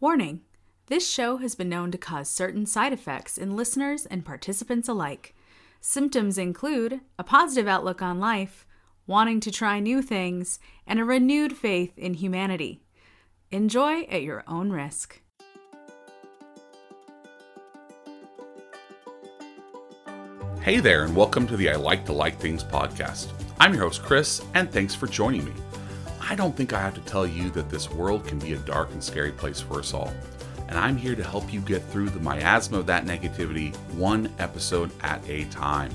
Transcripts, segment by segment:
Warning this show has been known to cause certain side effects in listeners and participants alike. Symptoms include a positive outlook on life, wanting to try new things, and a renewed faith in humanity. Enjoy at your own risk. Hey there, and welcome to the I Like to Like Things podcast. I'm your host, Chris, and thanks for joining me. I don't think I have to tell you that this world can be a dark and scary place for us all. And I'm here to help you get through the miasma of that negativity one episode at a time.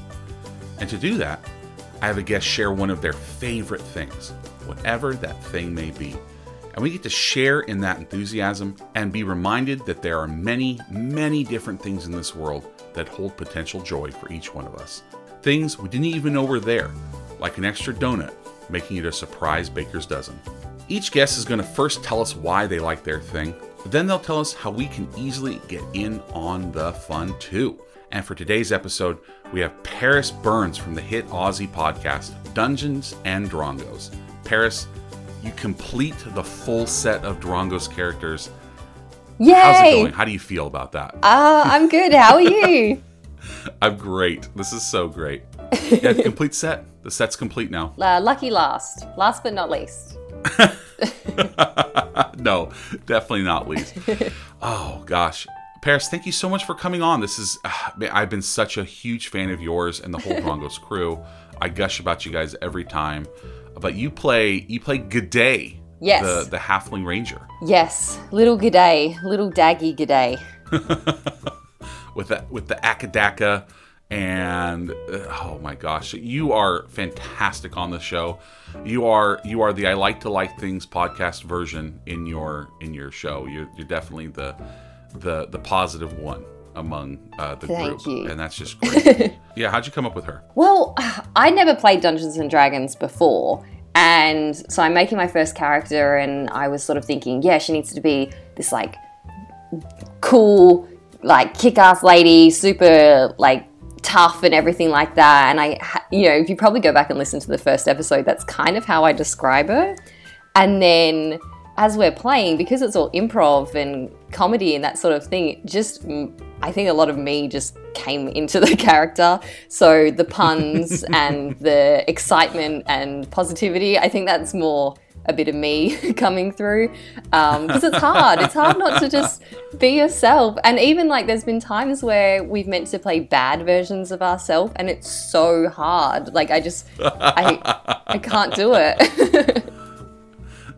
And to do that, I have a guest share one of their favorite things, whatever that thing may be. And we get to share in that enthusiasm and be reminded that there are many, many different things in this world that hold potential joy for each one of us. Things we didn't even know were there, like an extra donut, making it a surprise baker's dozen. Each guest is going to first tell us why they like their thing, then they'll tell us how we can easily get in on the fun too. And for today's episode, we have Paris Burns from the hit Aussie podcast, Dungeons and Drongos. Paris, you complete the full set of Drongo's characters. Yay! How's it going? How do you feel about that? Uh, I'm good. How are you? I'm great. This is so great. Yeah, complete set. The set's complete now. uh, lucky last. Last but not least. no, definitely not least. oh gosh, Paris, thank you so much for coming on. This is uh, I've been such a huge fan of yours and the whole Drongos crew. I gush about you guys every time. But you play you play G'day, Yes. the the Halfling Ranger, Yes. Little G'day. Little Daggy G'day. with the with the Akadaka, and uh, oh my gosh, you are fantastic on the show. You are you are the I like to like things podcast version in your in your show. You're you're definitely the the the positive one among uh, the Thank group, you. and that's just great. yeah, how'd you come up with her? Well, I never played Dungeons and Dragons before. And so I'm making my first character, and I was sort of thinking, yeah, she needs to be this like cool, like kick ass lady, super like tough and everything like that. And I, you know, if you probably go back and listen to the first episode, that's kind of how I describe her. And then as we're playing, because it's all improv and comedy and that sort of thing, just I think a lot of me just came into the character. So the puns and the excitement and positivity, I think that's more a bit of me coming through um, because it's hard. It's hard not to just be yourself. And even like there's been times where we've meant to play bad versions of ourselves, and it's so hard. Like I just I I can't do it.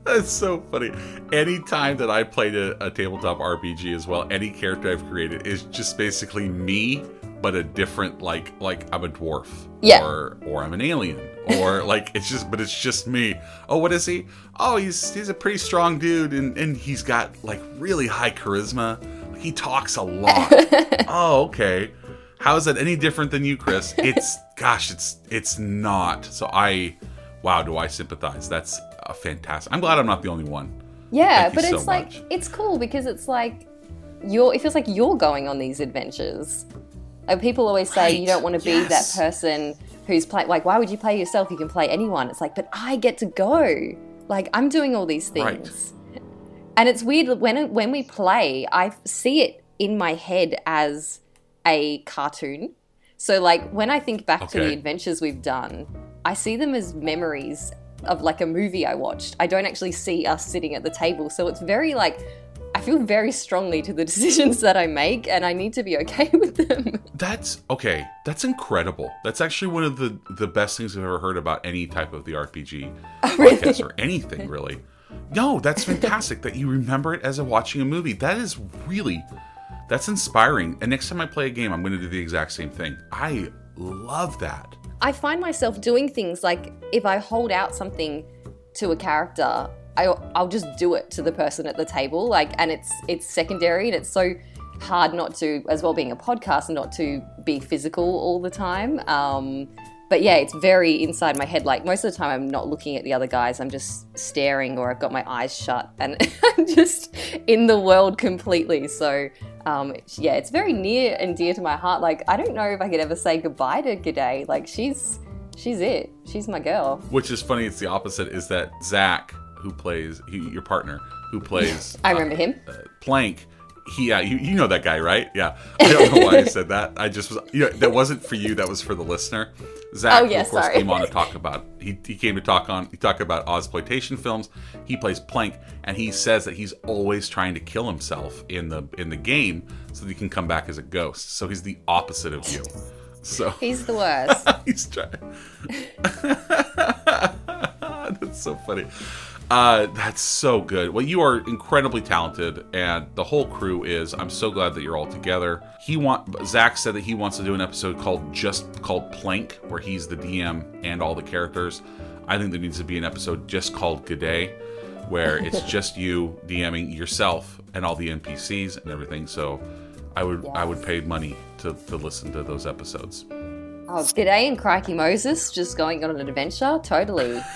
That's so funny. Anytime that I played a, a tabletop RPG as well, any character I've created is just basically me, but a different like like I'm a dwarf. Yeah. Or or I'm an alien. Or like it's just but it's just me. Oh, what is he? Oh, he's he's a pretty strong dude and, and he's got like really high charisma. He talks a lot. oh, okay. How is that any different than you, Chris? It's gosh, it's it's not. So I wow, do I sympathize. That's a fantastic. I'm glad I'm not the only one. Yeah, but so it's like much. it's cool because it's like you're. It feels like you're going on these adventures. and people always say, you don't want to be yes. that person who's play. Like, why would you play yourself? You can play anyone. It's like, but I get to go. Like, I'm doing all these Right. things, and it's weird when when we play. I see it in my head as a cartoon. So, like, when I think back to the adventures we've done, I see them as memories of like a movie I watched. I don't actually see us sitting at the table. So it's very like, feel very strongly to the decisions that I make and I need to be okay with them. That's okay. That's incredible. That's actually one of the the best things I've ever heard about any type of the RPG oh, podcast or anything really. No, that's fantastic that you remember it as a watching a movie. That is really that's inspiring. And next time I play a game, I'm going to do the exact same thing. I love that. I find myself doing things like if I hold out something to a character, I, I'll just do it to the person at the table. Like, and it's it's secondary, and it's so hard not to, as well being a podcast, not to be physical all the time. Um, but yeah, it's very inside my head. Like most of the time, I'm not looking at the other guys. I'm just staring, or I've got my eyes shut, and I'm just in the world completely. So um, yeah, it's very near and dear to my heart. Like I don't know if I could ever say goodbye to G'day. Like she's she's it. She's my girl. Which is funny. It's the opposite. Is that Zach, who plays he, your partner, who plays I remember him. uh, Plank. He, yeah, you, you know that guy, right? Yeah. I don't know why I said that. I just was. You know, that wasn't for you. That was for the listener. Zach, Oh, yeah, of course, sorry. came on to talk about. He, he came to talk on. He talked about Ozploitation films. He plays Plank, and he says that he's always trying to kill himself in the in the game so that he can come back as a ghost. So he's the opposite of you. So He's the worst. He's trying. that's so funny. Uh, that's so good. Well, you are incredibly talented, and the whole crew is. I'm so glad that you're all together. He want Zach said that he wants to do an episode called just called Plank, where he's the DM and all the characters. I think there needs to be an episode just called G'day, where it's just you DMing yourself and all the NPCs and everything. So, I would I would pay money to to listen to those episodes. Oh, G'day and Crikey Moses just going on an adventure? Totally.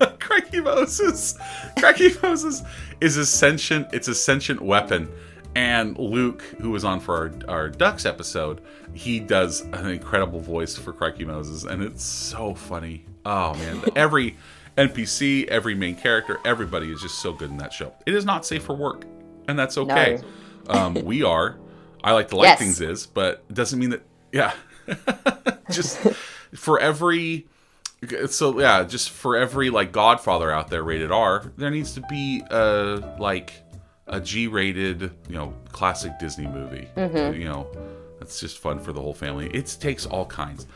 Cracky Moses. Cracky Moses is a sentient. It's a sentient weapon. And Luke, who was on for our, our Ducks episode, he does an incredible voice for Cracky Moses, and it's so funny. Oh man, every NPC, every main character, everybody is just so good in that show. It is not safe for work, and that's okay. Um, we are. I like to like Yes. things is, but it doesn't mean that. Yeah, just for every so yeah just for every like godfather out there rated r there needs to be a like a g-rated you know classic disney movie. Mm-hmm. You know that's just fun for the whole family. It takes all kinds.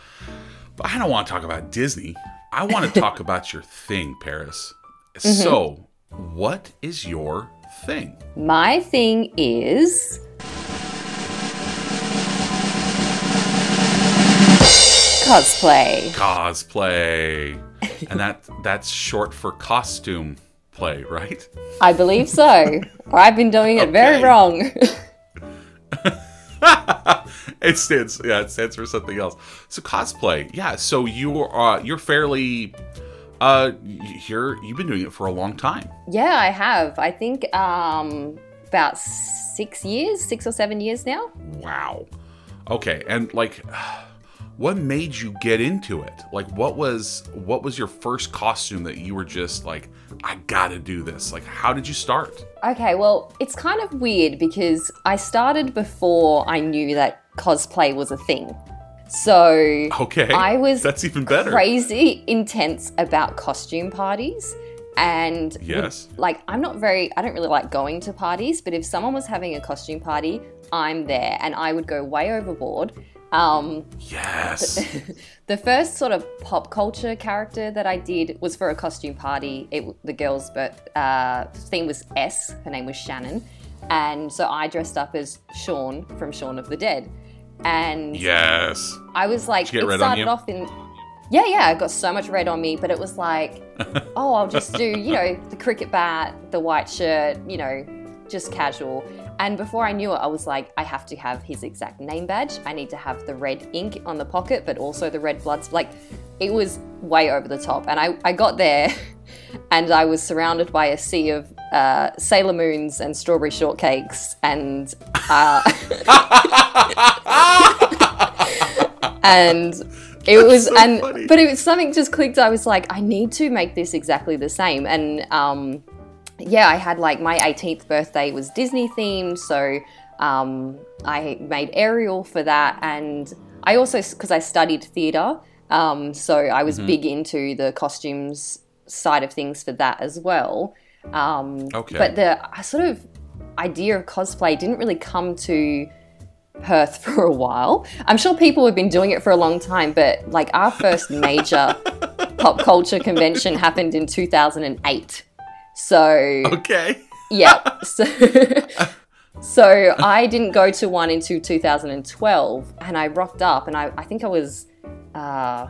But i don't want to talk about disney. I want to talk about your thing paris. Mm-hmm. So what is your thing? My thing is cosplay. cosplay and that that's short for costume play right I believe so. or I've been doing it very wrong. it stands yeah it stands for something else so cosplay yeah so you are uh, you're fairly uh you're you've been doing it for a long time yeah, I have. I think um, about six years, six or seven years now. wow okay and like what made you get into it like what was what was your first costume that you were just like i gotta do this like how did you start Okay, well, it's kind of weird because I started before I knew that cosplay was a thing. So okay I was that's even better crazy intense about costume parties. And Yes. like I'm not very I don't really like going to parties, but if someone was having a costume party, I'm there and I would go way overboard. Um, yes the first sort of pop culture character that I did was for a costume party. It, the girls' but uh, theme was S. Her name was Shannon, and so I dressed up as Shaun from Shaun of the Dead. And yes I was like, Did you get it started off in. Yeah, yeah, I got so much red on me, but it was like, oh, I'll just do, you know, the cricket bat, the white shirt, you know, just casual. And before I knew it, I was like, I have to have his exact name badge. I need to have the red ink on the pocket, but also the red bloods. Like, it was way over the top. And I, I got there and I was surrounded by a sea of uh, Sailor Moons and strawberry shortcakes and. Uh, and it was so and funny. but it was something just clicked i was like i need to make this exactly the same and um yeah i had like my 18th birthday was disney themed so um i made ariel for that and i also because i studied theater um so i Mm-hmm. was big into the costumes side of things for that as well um Okay. but the uh, sort of idea of cosplay didn't really come to Perth for a while. I'm sure people have been doing it for a long time, but like our first major pop culture convention happened in 2008. So, okay yeah. So, so I didn't go to one until 2012 and I rocked up and I, I think I was, uh,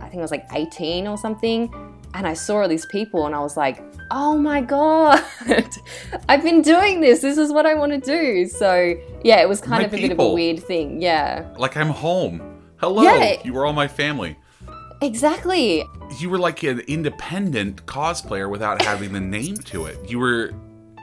I think I was like 18 or something. And I saw all these people and I was like, oh my God, I've been doing this. This is what I want to do. So, yeah, it was kind My of a bit of a weird thing. Yeah, like i'm home hello Yeah. you were all my family exactly. you were like an independent cosplayer without having the name to it. You were,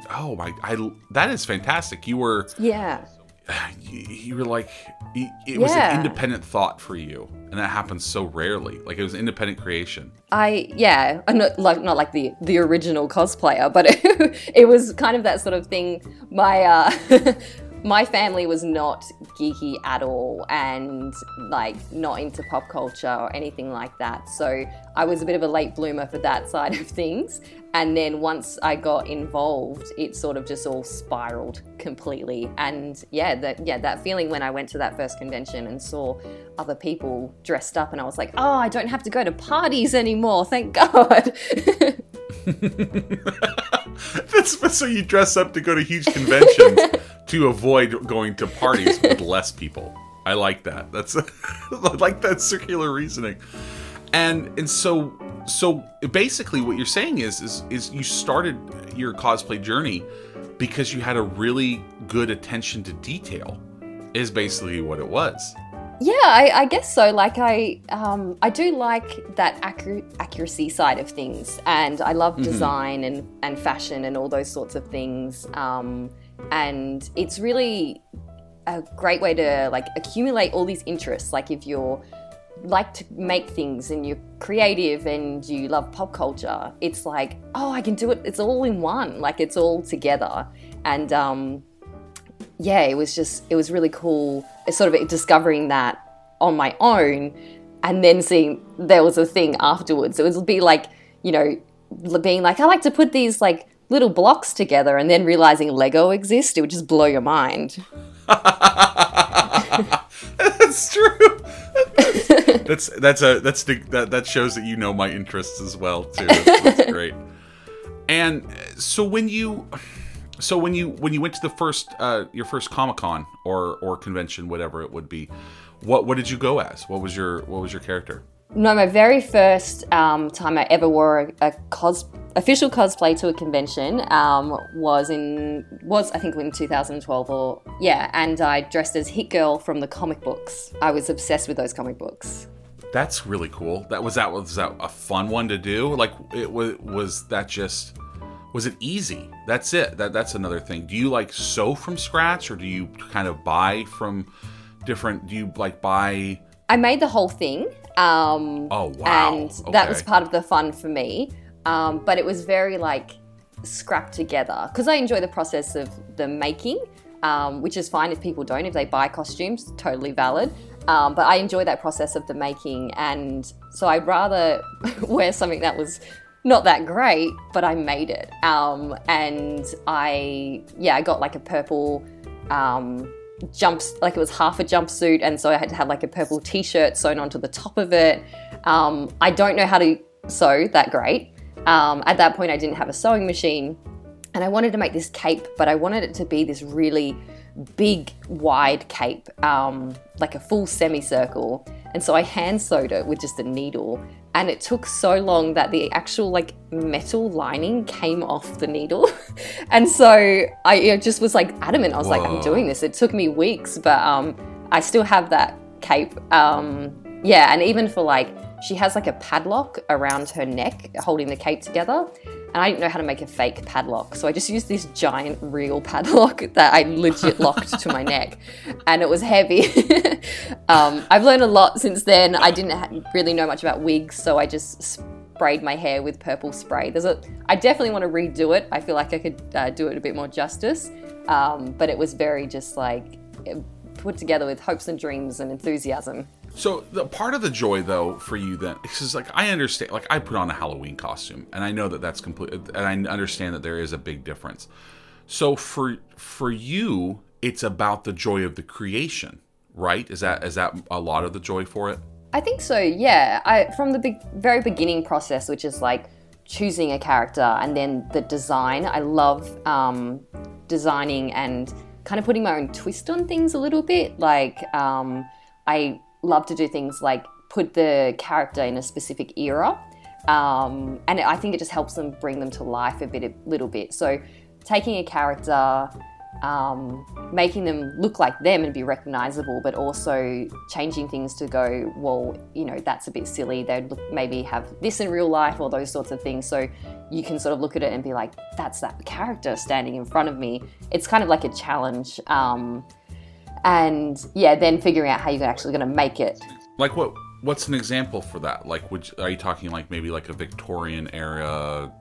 oh my, I that is fantastic. You were, Yeah. you, you were like y- it was an independent thought for you, and that happens so rarely. Like it was independent creation. I yeah, I'm not like not like the the original cosplayer, but it, it was kind of that sort of thing. My uh, my family was not geeky at all, and like not into pop culture or anything like that. So I was a bit of a late bloomer for that side of things. And then once I got involved, it sort of just all spiraled completely. And yeah, that yeah that feeling when I went to that first convention and saw other people dressed up, and I was like, oh, I don't have to go to parties anymore. Thank God. That's so you dress up to go to huge conventions to avoid going to parties with less people. I like that. That's I like that circular reasoning. And and so so basically what you're saying is is is you started your cosplay journey because you had a really good attention to detail. Is basically what it was. Yeah, I, I guess so. Like I, um, I do like that accu- accuracy side of things, and I love design and, and fashion and all those sorts of things. Um, and it's really a great way to like accumulate all these interests. Like if you're like to make things and you're creative and you love pop culture, it's like, oh, I can do it. It's all in one. Like it's all together. And um, yeah, it was just, it was really cool sort of discovering that on my own and then seeing there was a thing afterwards. It would be like, you know, being like, I like to put these like little blocks together and then realizing Lego exists. It would just blow your mind. that's true. that's that's a that's the, that that shows that you know my interests as well too. That's, that's great. And so when you so when you when you went to the first uh, your first Comic Con or or convention whatever it would be, what what did you go as? What was your what was your character? No, my very first um, time I ever wore a, a cos official cosplay to a convention um, was in was I think in 2012 or yeah, and I dressed as Hit Girl from the comic books. I was obsessed with those comic books. That's really cool. That was that was that a fun one to do? Like it was was that just was it easy? That's it. That that's another thing. Do you like sew from scratch or do you kind of buy from different do you like buy I made the whole thing. Um, Oh, wow. And that was part of the fun for me. Um, but it was very like scrapped together because I enjoy the process of the making, um, which is fine if people don't. If they buy costumes, totally valid. Um, but I enjoy that process of the making, and so I'd rather wear something that was not that great, but I made it. Um, and I, yeah, I got like a purple um, jumps, like it was half a jumpsuit, and so I had to have like a purple t-shirt sewn onto the top of it. Um, I don't know how to sew that great. Um, at that point, I didn't have a sewing machine, and I wanted to make this cape, but I wanted it to be this really big, wide cape, um, like a full semicircle. And so I hand sewed it with just a needle. And it took so long that the actual like metal lining came off the needle. and so I just was like adamant. I was like, I'm doing this. It took me weeks, but um, I still have that cape. Um, yeah, and even for like, she has like a padlock around her neck holding the cape together. And I didn't know how to make a fake padlock. So I just used this giant real padlock that I legit locked to my neck. And it was heavy. um, I've learned a lot since then. I didn't ha- really know much about wigs. So I just sprayed my hair with purple spray. There's a, I definitely want to redo it. I feel like I could uh, do it a bit more justice. Um, but it was very just like put together with hopes and dreams and enthusiasm. So the part of the joy though for you then because like I understand like I put on a Halloween costume and I know that that's complete and I understand that there is a big difference. So for for you it's about the joy of the creation, right? Is that is that a lot of the joy for it? I think so. Yeah. I from the very beginning process, which is like choosing a character and then the design. I love um, designing and kind of putting my own twist on things a little bit. Like um, I love to do things like put the character in a specific era, um, and I think it just helps them bring them to life a bit, a little bit. So taking a character um, making them look like them and be recognizable, but also changing things to go, well, you know, that's a bit silly. They'd look, maybe have this in real life or those sorts of things. So you can sort of look at it and be like, that's that character standing in front of me. It's kind of like a challenge. Um, and yeah, then figuring out how you're actually going to make it. Like what? What's an example for that? Like, would you, are you talking like maybe like a Victorian era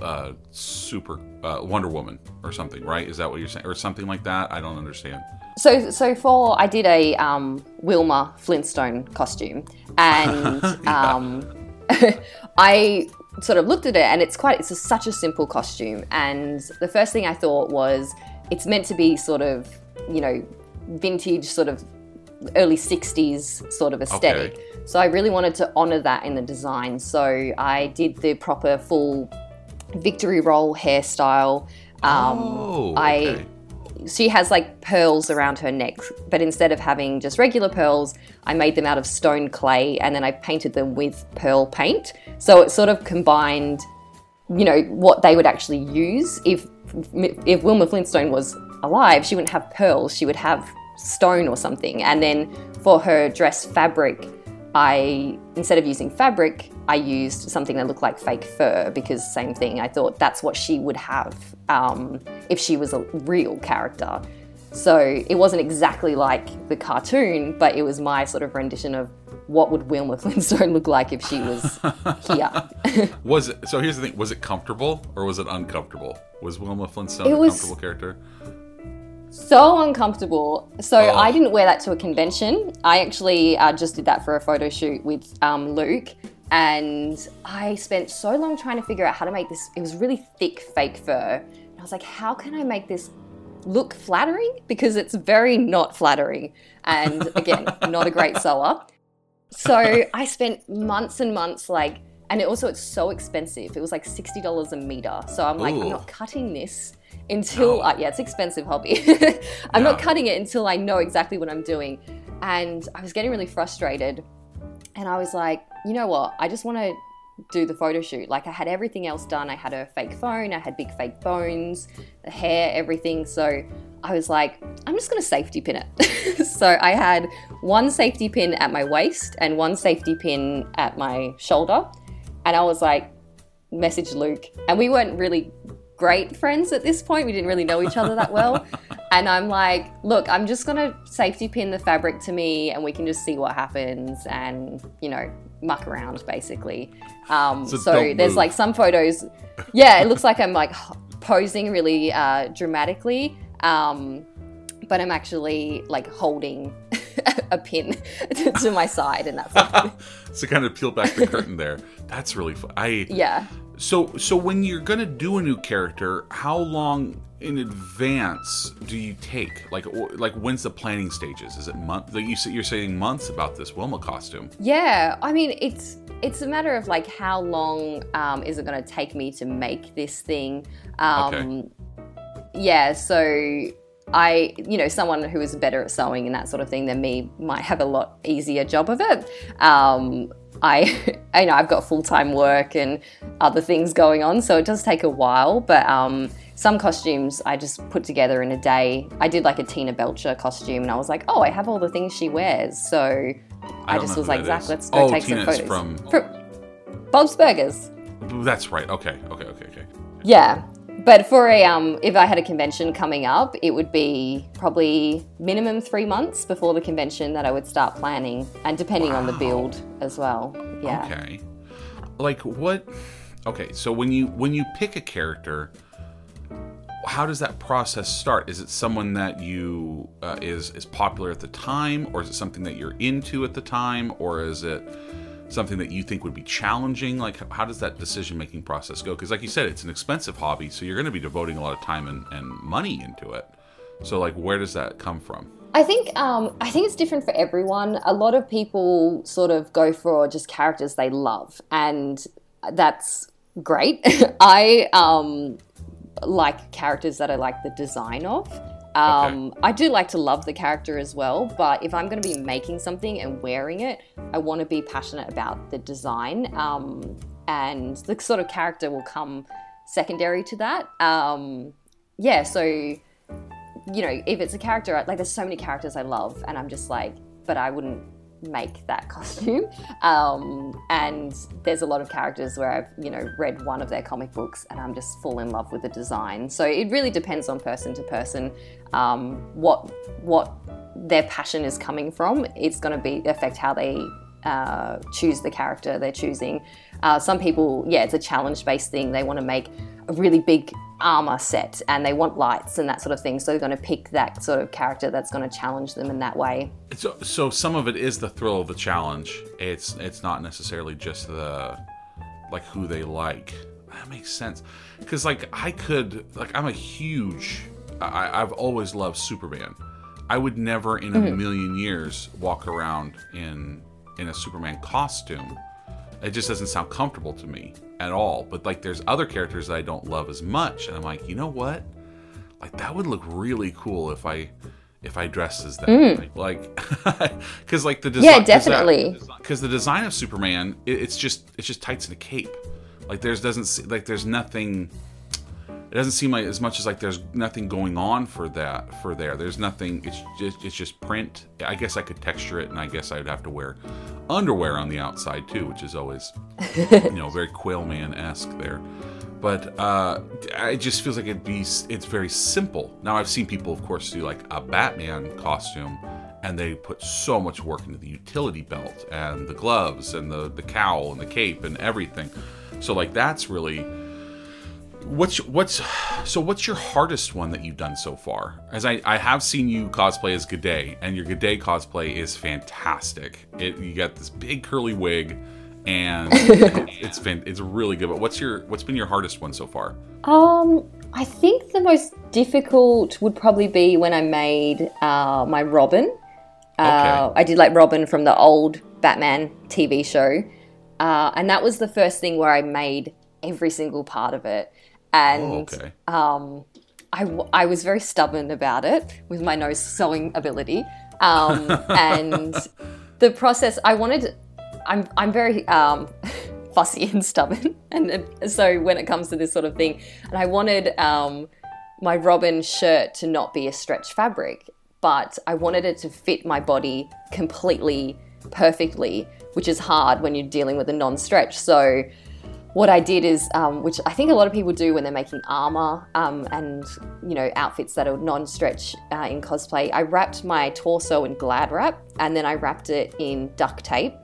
uh, super uh, Wonder Woman or something, right? Is that what you're saying, or something like that? I don't understand. So, so for I did a um, Wilma Flintstone costume, and um, I sort of looked at it, and it's quite it's a, such a simple costume. And the first thing I thought was it's meant to be sort of you know vintage, sort of early '60s sort of aesthetic. Okay. So I really wanted to honor that in the design. So I did the proper full victory roll hairstyle. Um, oh, I she has like pearls around her neck, but instead of having just regular pearls, I made them out of stone clay and then I painted them with pearl paint. So it sort of combined, you know, what they would actually use. If if Wilma Flintstone was alive, she wouldn't have pearls; she would have stone or something. And then for her dress fabric, I instead of using fabric, I used something that looked like fake fur because same thing. I thought that's what she would have um, if she was a real character. So it wasn't exactly like the cartoon, but it was my sort of rendition of what would Wilma Flintstone look like if she was here. Was it? So here's the thing: was it comfortable or was it uncomfortable? Was Wilma Flintstone It a was- comfortable character? So uncomfortable. So Oh. I didn't wear that to a convention. I actually uh, just did that for a photo shoot with um, Luke. And I spent so long trying to figure out how to make this. It was really thick fake fur. And I was like, how can I make this look flattering? Because it's very not flattering. And again, not a great sewer. So I spent months and months like, and it also it's so expensive. It was like sixty dollars a meter. So I'm like, Ooh. I'm not cutting this until No. uh, yeah, it's expensive hobby. I'm not cutting it until I know exactly what I'm doing. And I was getting really frustrated. And I was like, you know what? I just want to do the photo shoot. Like I had everything else done. I had a fake phone, I had big fake bones, the hair, everything. So I was like, I'm just going to safety pin it. so I had one safety pin at my waist and one safety pin at my shoulder. And I was like, message Luke. And we weren't really great friends at this point. We didn't really know each other that well. And I'm like, look, I'm just gonna safety pin the fabric to me and we can just see what happens and, you know, muck around basically. Um, So so there's move. like some photos, yeah, it looks like I'm like posing really uh, dramatically. Um, but I'm actually like holding a pin to, to my side and that's So kind of peel back the curtain there. That's really fun. I yeah. So so when you're gonna do a new character, how long in advance do you take? Like or, like when's the planning stages? Is it month? Like you you're saying months about this Wilma costume. Yeah, I mean it's it's a matter of like how long um, is it going to take me to make this thing. Um, Okay. Yeah, so I, you know, someone who is better at sewing and that sort of thing than me might have a lot easier job of it. Um, I, I know I've got full time work and other things going on, so it does take a while. But um, some costumes I just put together in a day. I did like a Tina Belcher costume, and I was like, oh, I have all the things she wears, so I, don't just was like, Zach, is. let's go Oh, take Tina some photos. from- Fr- Bob's Burgers. That's right. Okay. Okay. Okay. Okay. Yeah. But for a um, if I had a convention coming up, it would be probably minimum three months before the convention that I would start planning, and depending on the build as well. Yeah. Okay. Like what? Okay, so when you when you pick a character, how does that process start? Is it someone that you uh, is is popular at the time, or is it something that you're into at the time, or is it something that you think would be challenging? Like, how does that decision making process go? Because, like you said, it's an expensive hobby, so you're going to be devoting a lot of time and, and money into it. So, like, where does that come from? I think um, I think it's different for everyone. A lot of people sort of go for just characters they love, and that's great. I um, like characters that I like the design of. Um, I do like to love the character as well, but if I'm going to be making something and wearing it, I want to be passionate about the design, um, and the sort of character will come secondary to that. Um, yeah, so you know, if it's a character, like there's so many characters I love, and I'm just like, but I wouldn't make that costume. Um, and there's a lot of characters where I've, you know, read one of their comic books and I'm just fall in love with the design. So it really depends on person to person um, what what their passion is coming from, it's going to be affect how they uh, choose the character they're choosing. Uh, some people, yeah, it's a challenge based thing. They want to make a really big armor set and they want lights and that sort of thing. So they're going to pick that sort of character that's going to challenge them in that way. So, so some of it is the thrill of the challenge. It's it's not necessarily just the like who they like. That makes sense. Because like I could like I'm a huge. I, I've always loved Superman. I would never in a mm-hmm. million years walk around in in a Superman costume. It just doesn't sound comfortable to me at all. But like, there's other characters that I don't love as much, and I'm like, you know what? Like that would look really cool if I if I dressed as that. Mm. Like, because like the design, yeah, definitely. Because the design of Superman, it, it's just it's just tights and a cape. Like there's doesn't like there's nothing it doesn't seem like as much as like there's nothing going on for that for there. There's nothing. It's just it's just print. I guess I could texture it, and I guess I'd have to wear underwear on the outside too, which is always you know very Quailman esque there. But uh, it just feels like it'd be it's very simple. Now I've seen people, of course, do like a Batman costume, and they put so much work into the utility belt and the gloves and the the cowl and the cape and everything. So like that's really What's what's so? What's your hardest one that you've done so far? As I, I have seen you cosplay as G'day, and your G'day cosplay is fantastic. It you got this big curly wig, and it, it's been it's really good. But what's your what's been your hardest one so far? Um, I think the most difficult would probably be when I made uh, my Robin. Uh, okay. I did like Robin from the old Batman TV show, uh, and that was the first thing where I made every single part of it and oh, okay. um, I, I was very stubborn about it with my nose sewing ability. Um, and the process, I wanted, I'm, I'm very um, fussy and stubborn. And so when it comes to this sort of thing, and I wanted um, my Robin shirt to not be a stretch fabric, but I wanted it to fit my body completely perfectly, which is hard when you're dealing with a non stretch. So what I did is, um, which I think a lot of people do when they're making armor um, and you know outfits that are non-stretch uh, in cosplay. I wrapped my torso in Glad wrap and then I wrapped it in duct tape.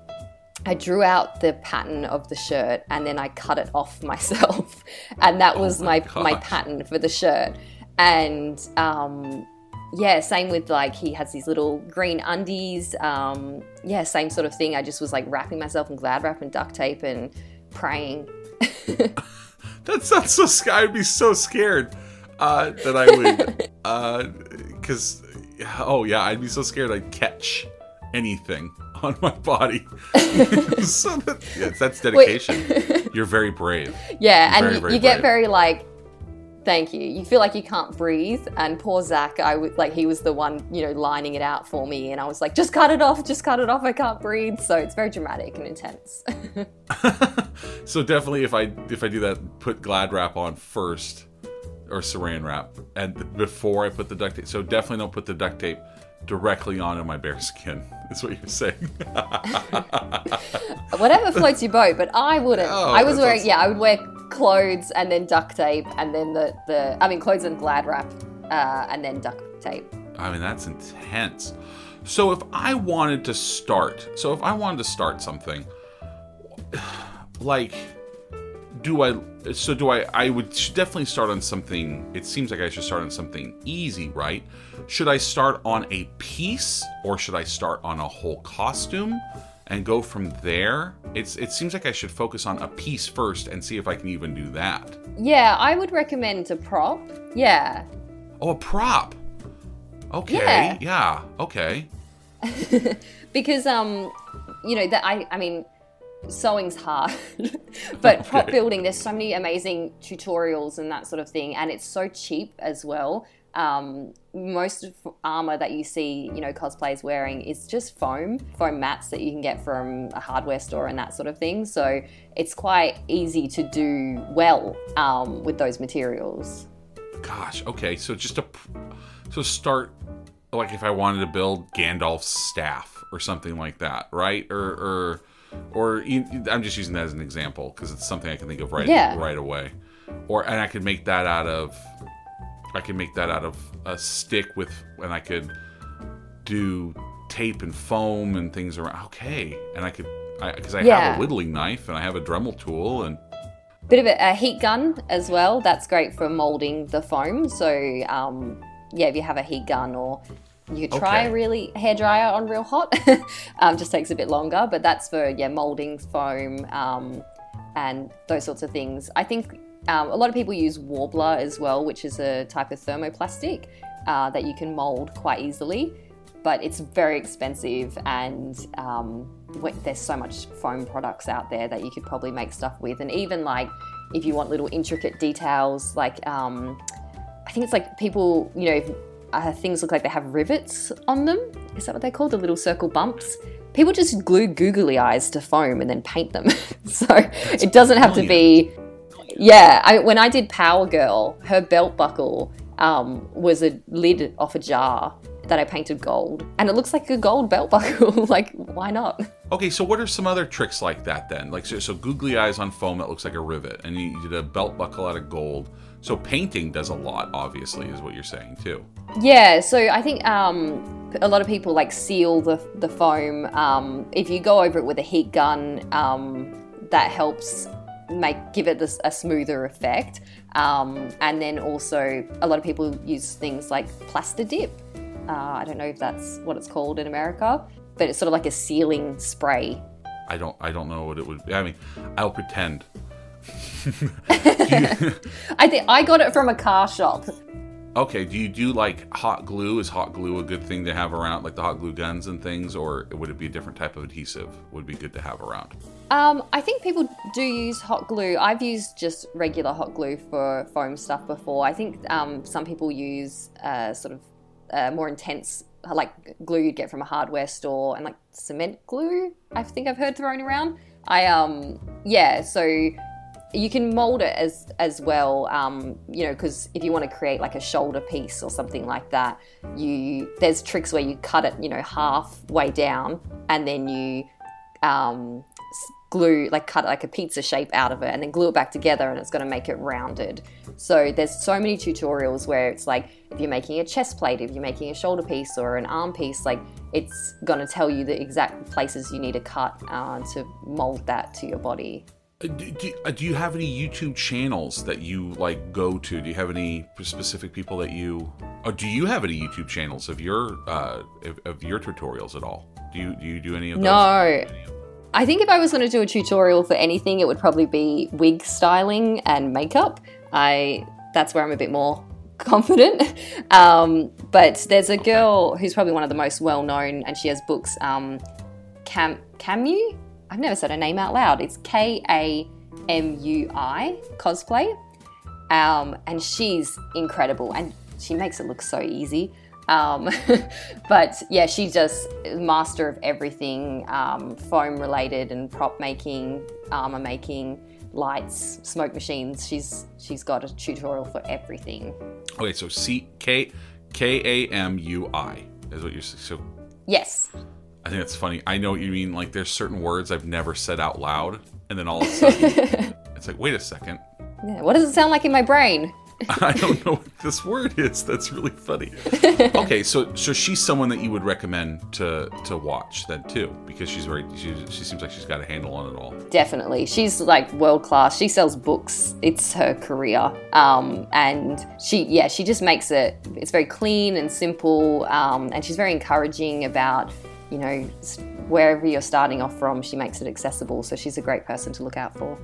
I drew out the pattern of the shirt and then I cut it off myself, and that was oh my my, my, pattern for the shirt. And um, yeah, same with like he has these little green undies. Um, yeah, same sort of thing. I just was like wrapping myself in Glad wrap and duct tape and praying. that sounds so scary. I'd be so scared uh, that I would, because uh, oh yeah, I'd be so scared I'd catch anything on my body. so that, yes, that's dedication. You're very brave. Yeah, You're and very, very you, get very like Thank you. You feel like you can't breathe, and poor Zach, I w- like he was the one, you know, lining it out for me, and I was like, just cut it off, just cut it off. I can't breathe. So it's very dramatic and intense. so definitely, if I if I do that, put Glad wrap on first, or Saran wrap, and before I put the duct tape. So definitely don't put the duct tape directly onto my bare skin. Is what you're saying. Whatever floats your boat, but I wouldn't. Oh, I was wearing, awesome. yeah, I would wear clothes and then duct tape and then the, the I mean clothes and glad wrap uh, and then duct tape. I mean that's intense. So if I wanted to start, so if I wanted to start something, like, do I? So do I? I would definitely start on something. It seems like I should start on something easy, right? Should I start on a piece or should I start on a whole costume? and go from there. It's it seems like I should focus on a piece first and see if I can even do that. Yeah, I would recommend a prop. Yeah. Oh, a prop. Okay. Yeah. yeah. Okay. because um, you know that I I mean, sewing's hard, but okay. prop building there's so many amazing tutorials and that sort of thing, and it's so cheap as well. Um, most of armor that you see, you know, cosplays wearing is just foam, foam mats that you can get from a hardware store and that sort of thing. So it's quite easy to do well um, with those materials. Gosh, okay. So just a so start like if I wanted to build Gandalf's staff or something like that, right? Or or or I'm just using that as an example because it's something I can think of right yeah. right away. Or and I could make that out of I can make that out of a stick with, and I could do tape and foam and things around. Okay, and I could because I, I Yeah. have a whittling knife and I have a Dremel tool and Bit of a, a heat gun as well. That's great for molding the foam. So um, yeah, if you have a heat gun or you could try Okay. really hair dryer on real hot. um, just takes a bit longer, but that's for yeah molding foam um, and those sorts of things. I think um, a lot of people use Worbla as well, which is a type of thermoplastic uh, that you can mold quite easily. But it's very expensive, and um, there's so much foam products out there that you could probably make stuff with. And even like if you want little intricate details, like um, I think it's like people, you know, if, uh, things look like they have rivets on them. Is that what they're called? The little circle bumps. People just glue googly eyes to foam and then paint them. so it doesn't have to be. Yeah, I, when I did Power Girl, her belt buckle um, was a lid off a jar that I painted gold, and it looks like a gold belt buckle. like, why not? Okay, so what are some other tricks like that then? Like so, so googly eyes on foam that looks like a rivet, and you did a belt buckle out of gold. So painting does a lot, obviously, is what you're saying too. Yeah, so I think um, a lot of people like seal the, the foam. Um, if you go over it with a heat gun, um, that helps make give it this, a smoother effect. Um, and then also a lot of people use things like Plasti Dip. Uh, I don't know if that's what it's called in America, but it's sort of like a sealing spray. I don't I don't know what it would. Be. I mean, I'll pretend. I think I got it from a car shop. Okay, do you do like hot glue? Is hot glue a good thing to have around, like the hot glue guns and things, or would it be a different type of adhesive? Would be good to have around. Um, I think people do use hot glue. I've used just regular hot glue for foam stuff before. I think um, some people use uh, sort of uh, more intense, like glue you'd get from a hardware store, and like cement glue. I think I've heard thrown around. I um, yeah. So you can mold it as as well um, you know because if you want to create like a shoulder piece or something like that you there's tricks where you cut it you know halfway down and then you um, glue like cut like a pizza shape out of it and then glue it back together and it's going to make it rounded. So there's so many tutorials where it's like if you're making a chest plate if you're making a shoulder piece or an arm piece like it's going to tell you the exact places you need to cut uh, to mold that to your body Do, do, uh, do you have any YouTube channels that you like go to? Do you have any specific people that you? Or do you have any YouTube channels of your uh, of, of your tutorials at all? Do you do you do any of those? No. I think if I was going to do a tutorial for anything, it would probably be wig styling and makeup. I that's where I'm a bit more confident. Um, but there's a girl who's probably one of the most well known, and she has books. Um, Cam Camu. I've never said her name out loud. It's K A M U I cosplay, um, and she's incredible, and she makes it look so easy. Um, but yeah, she's just master of everything um, foam related and prop making, armor making, lights, smoke machines. She's she's got a tutorial for everything. Okay, so C K K A M U I is what you're so. Yes. I think that's funny. I know what you mean. Like, there's certain words I've never said out loud, and then all of a sudden, it's like, wait a second. Yeah. What does it sound like in my brain? I don't know what this word is. That's really funny. Okay, so so she's someone that you would recommend to to watch then too, because she's very she, she seems like she's got a handle on it all. Definitely. She's like world class. She sells books. It's her career. Um, and she, yeah, she just makes it, it's very clean and simple. Um, and she's very encouraging about, you know, wherever you're starting off from, she makes it accessible. So she's a great person to look out for.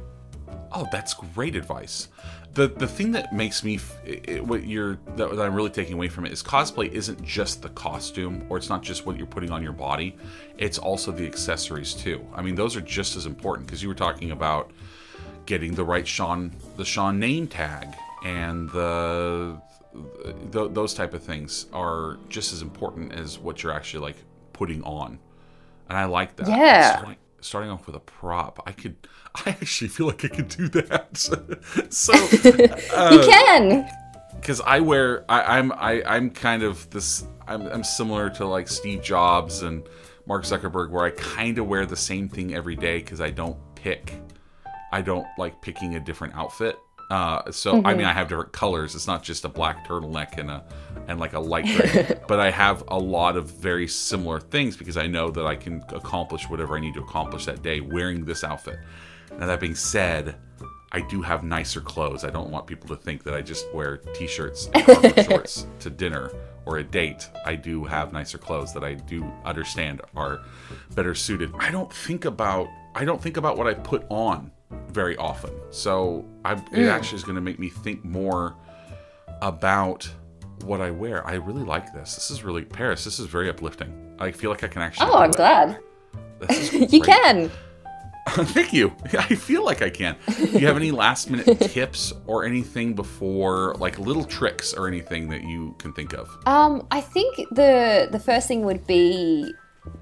Oh, that's great advice. The the thing that makes me it, what you're that, I'm really taking away from it is cosplay isn't just the costume or it's not just what you're putting on your body. It's also the accessories too. I mean, those are just as important because you were talking about getting the right Shaun the Shaun name tag and the, the those type of things are just as important as what you're actually like putting on. And I like that. Yeah. Starting, starting off with a prop, I could I actually feel like I could do that. so Uh, you can. because I wear I, I'm I, I'm kind of this I'm, I'm similar to like Steve Jobs and Mark Zuckerberg where I kind of wear the same thing every day because I don't pick I don't like picking a different outfit Uh, so I mean, I have different colors. It's not just a black turtleneck and a and like a light gray, but I have a lot of very similar things because I know that I can accomplish whatever I need to accomplish that day wearing this outfit. Now that being said, I do have nicer clothes. I don't want people to think that I just wear t-shirts and shorts to dinner or a date. I do have nicer clothes that I do understand are better suited. I don't think about I don't think about what I put on very often. So I, it actually is going to make me think more about what I wear. I really like this. This is really Paris. This is very uplifting. I feel like I can actually. Oh, I'm it. glad. You can. Thank you. I feel like I can. Do you have any last minute tips or anything before, like little tricks or anything that you can think of? Um, I think the the first thing would be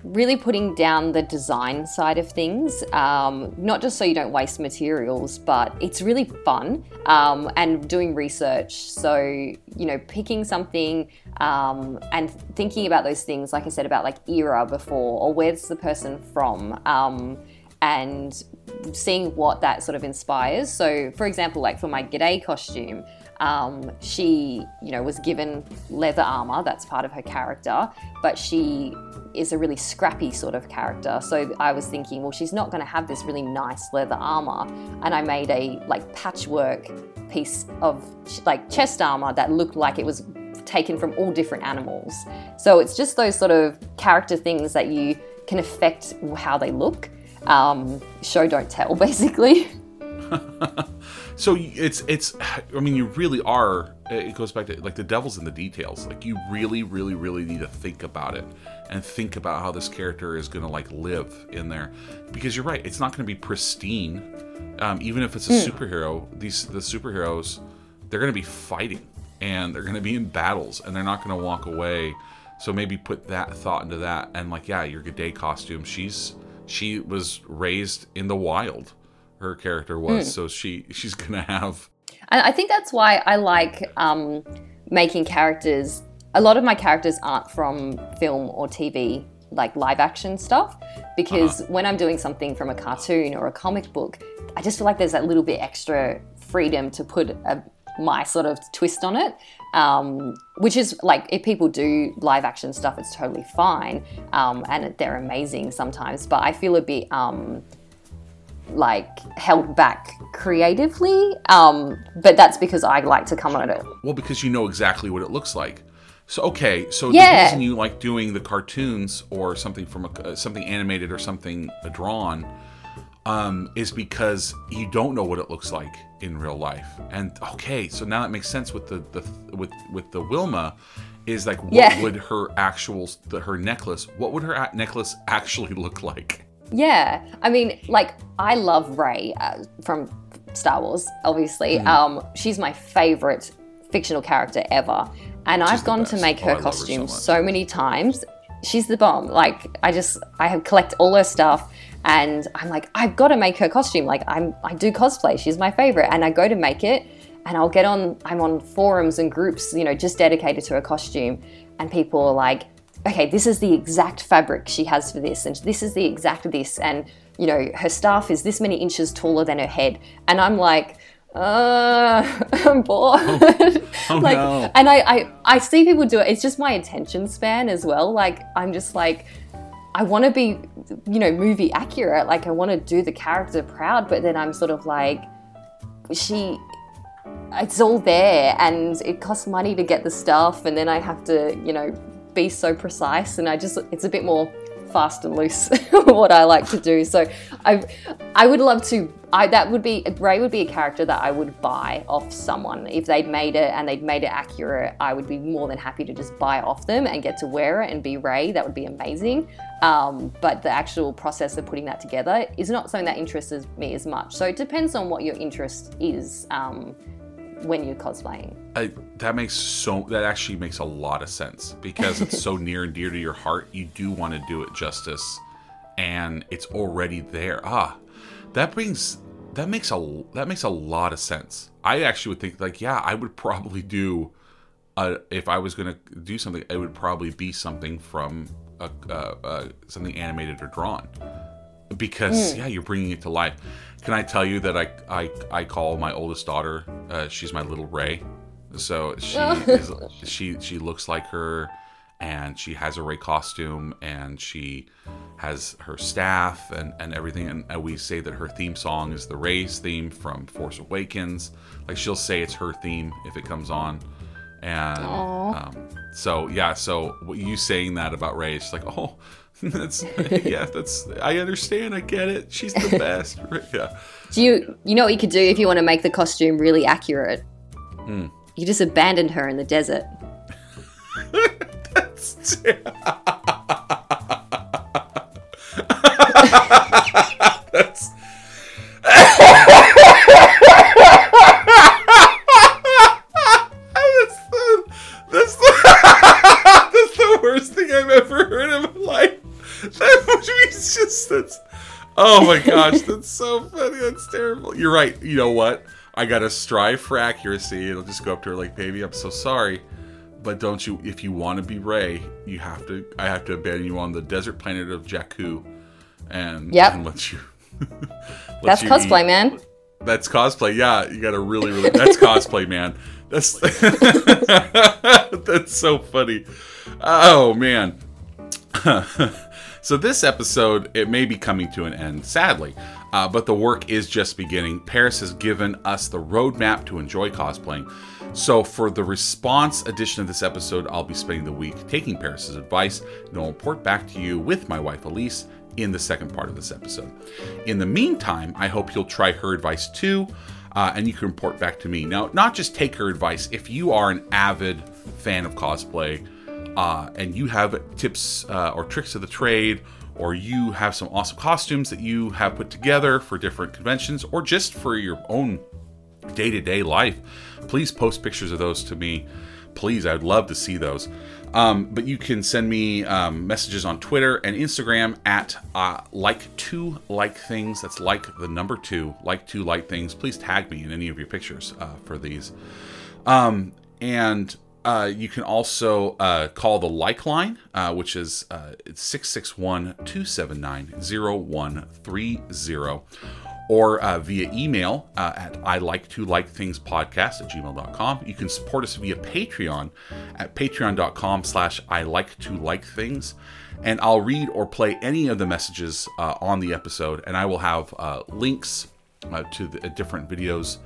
really putting down the design side of things. Um, not just so you don't waste materials, but it's really fun um, and doing research. So you know, picking something um, and thinking about those things, like I said about like era before, or where's the person from. Um, and seeing what that sort of inspires. So, for example, like for my G'day costume, um, she, you know, was given leather armor. That's part of her character, but she is a really scrappy sort of character. So I was thinking, well, she's not going to have this really nice leather armor, and I made a like patchwork piece of like chest armor that looked like it was taken from all different animals. So it's just those sort of character things that you can affect how they look. Um, show don't tell, basically. So it's it's. I mean, you really are. It goes back to like the devil's in the details. Like you really, really, really need to think about it and think about how this character is going to like live in there, because you're right. It's not going to be pristine. Um, even if it's a superhero, these the superheroes, they're going to be fighting and they're going to be in battles and they're not going to walk away. So maybe put that thought into that and like yeah, your G'day costume. She's she was raised in the wild. Her character was so she she's gonna have And I think that's why I like um, making characters. A lot of my characters aren't from film or TV, like live action stuff, because when I'm doing something from a cartoon or a comic book, I just feel like there's that little bit extra freedom to put a, my sort of twist on it. Um, which is like if people do live action stuff, it's totally fine, um, and they're amazing sometimes. But I feel a bit. Um, like held back creatively um, but that's because i like to come at it well because you know exactly what it looks like. So okay, so the reason you like doing the cartoons or something from a, uh, something animated or something drawn um, is because you don't know what it looks like in real life. And okay, so now that makes sense with the, the with with the Wilma is like what Yeah. would her actual the, her necklace what would her a- necklace actually look like? Yeah i mean like i love Rey uh, from star wars obviously. Um, she's my favorite fictional character ever. And i've the gone to best. make Oh, I her so costume so many times. She's the bomb. Like i just i have collect all her stuff and i'm like i've got to make her costume. Like i'm i do cosplay. She's my favorite. And i go to make it and i'll get on i'm on forums and groups you know just dedicated to her costume. And people are like okay this is the exact fabric she has for this and this is the exact this and you know her staff is this many inches taller than her head and i'm like uh, I'm bored. Oh, like, no. and I, I, I see people do it. It's just my attention span as well. Like, I'm just like, I want to be, you know, movie accurate. Like, I want to do the character proud, but then I'm sort of like, she, it's all there and it costs money to get the stuff. And then I have to, you know, be so precise. And I just, it's a bit more fast and loose what I like to do. So I, I would love to. I that would be Rey would be a character that I would buy off someone if they'd made it and they'd made it accurate. I would be more than happy to just buy off them and get to wear it and be Rey. That would be amazing. Um, but the actual process of putting that together is not something that interests me as much. So it depends on what your interest is um, when you're cosplaying. I, that makes so that actually makes a lot of sense because it's so near and dear to your heart. You do want to do it justice, and it's already there. Ah, that brings that makes a that makes a lot of sense. I actually would think like, yeah, I would probably do. Uh, if I was gonna do something, it would probably be something from a, uh, uh, something animated or drawn. because yeah, you're bringing it to life. Can I tell you that I I, I call my oldest daughter? Uh, she's my little Rey. So she is, she she looks like her, and she has a Rey costume, and she has her staff and and everything. And, and we say that her theme song is the Rey's theme from Force Awakens. Like she'll say it's her theme if it comes on. And um, so yeah, so what you saying that about Rey, it's like, oh, that's yeah, that's I understand, I get it. She's the best. yeah. Do you you know what you could do if you want to make the costume really accurate? Hmm. You just abandon her in the desert. That's That's oh my gosh, that's so funny. That's terrible. You're right. You know what? I gotta strive for accuracy. It'll just go up to her like, baby, I'm so sorry. But don't you if you want to be Rey, you have to I have to abandon you on the desert planet of Jakku and, Yep. and let you let That's you cosplay, eat. man. That's cosplay. Yeah, you got to really, really. That's cosplay, man. That's that's so funny. Oh man. So this episode it may be coming to an end, sadly, uh, but the work is just beginning. Paris has given us the roadmap to enjoy cosplaying. So for the response edition of this episode, I'll be spending the week taking Paris's advice, and I'll report back to you with my wife Elise in the second part of this episode. In the meantime, I hope you'll try her advice too, uh, and you can report back to me. Now, not just take her advice, if you are an avid fan of cosplay uh, and you have tips uh, or tricks of the trade, or you have some awesome costumes that you have put together for different conventions, or just for your own day to day life, please post pictures of those to me. Please, I'd love to see those. Um, but you can send me um, messages on Twitter and Instagram at uh, like two like things. That's like the number two, like two like things. Please tag me in any of your pictures uh, for these. Um, and uh, you can also uh, call the like line, uh, which is uh, 661 279 0130 or uh, via email at I like to like things podcast at gmail.com. You can support us via Patreon at patreon.com slash I like to like things. And I'll read or play any of the messages on the episode, and I will have links to the different videos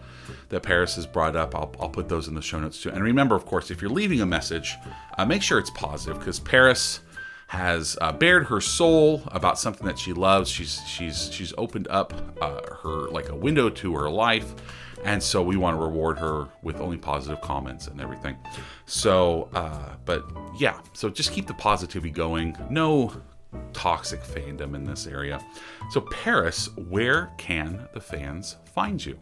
that Paris has brought up. I'll, I'll put those in the show notes too. And remember, of course, if you're leaving a message, uh, make sure it's positive because Paris has uh, bared her soul about something that she loves. She's she's she's opened up uh, her like a window to her life, and so we want to reward her with only positive comments and everything. So, uh, but yeah, so just keep the positivity going. No toxic fandom in this area. So, Paris, where can the fans find you?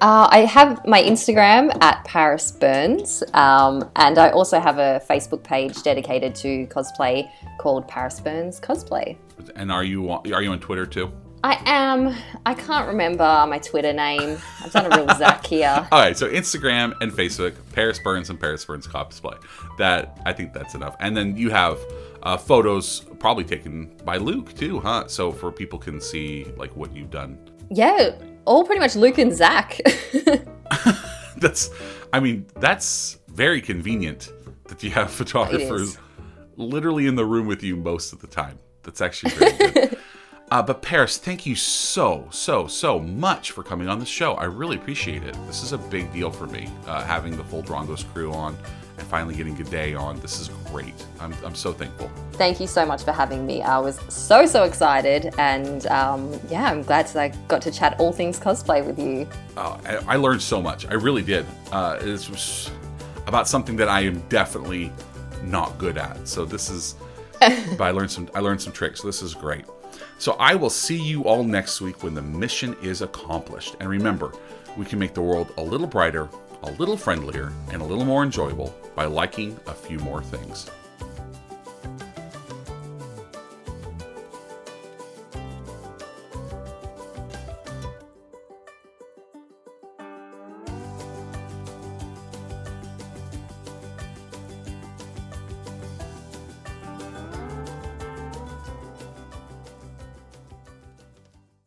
Uh, I have my Instagram at Paris Burns, um, and I also have a Facebook page dedicated to cosplay called Paris Burns Cosplay. And are you are you on Twitter too? I am. I can't remember my Twitter name. I've done a real Zach here. All right, so Instagram and Facebook, Paris Burns and Paris Burns cosplay. That I think that's enough. And then you have uh, photos probably taken by Luke too, huh? So for people can see like what you've done. Yeah, all pretty much Luke and Zach. That's, I mean, that's very convenient that you have photographers literally in the room with you most of the time. That's actually very good. Uh, but Paris, thank you so, so, so much for coming on the show. I really appreciate it. This is a big deal for me, uh, having the full Drongos crew on and finally getting G'day on. This is great. I'm, I'm so thankful. Thank you so much for having me. I was so, so excited, and um, yeah, I'm glad that I got to chat all things cosplay with you. Uh, I, I learned so much. I really did. Uh, this was about something that I am definitely not good at. So this is, but I learned some. I learned some tricks. So this is great. So I will see you all next week when the mission is accomplished. And remember, we can make the world a little brighter, a little friendlier, and a little more enjoyable by liking a few more things.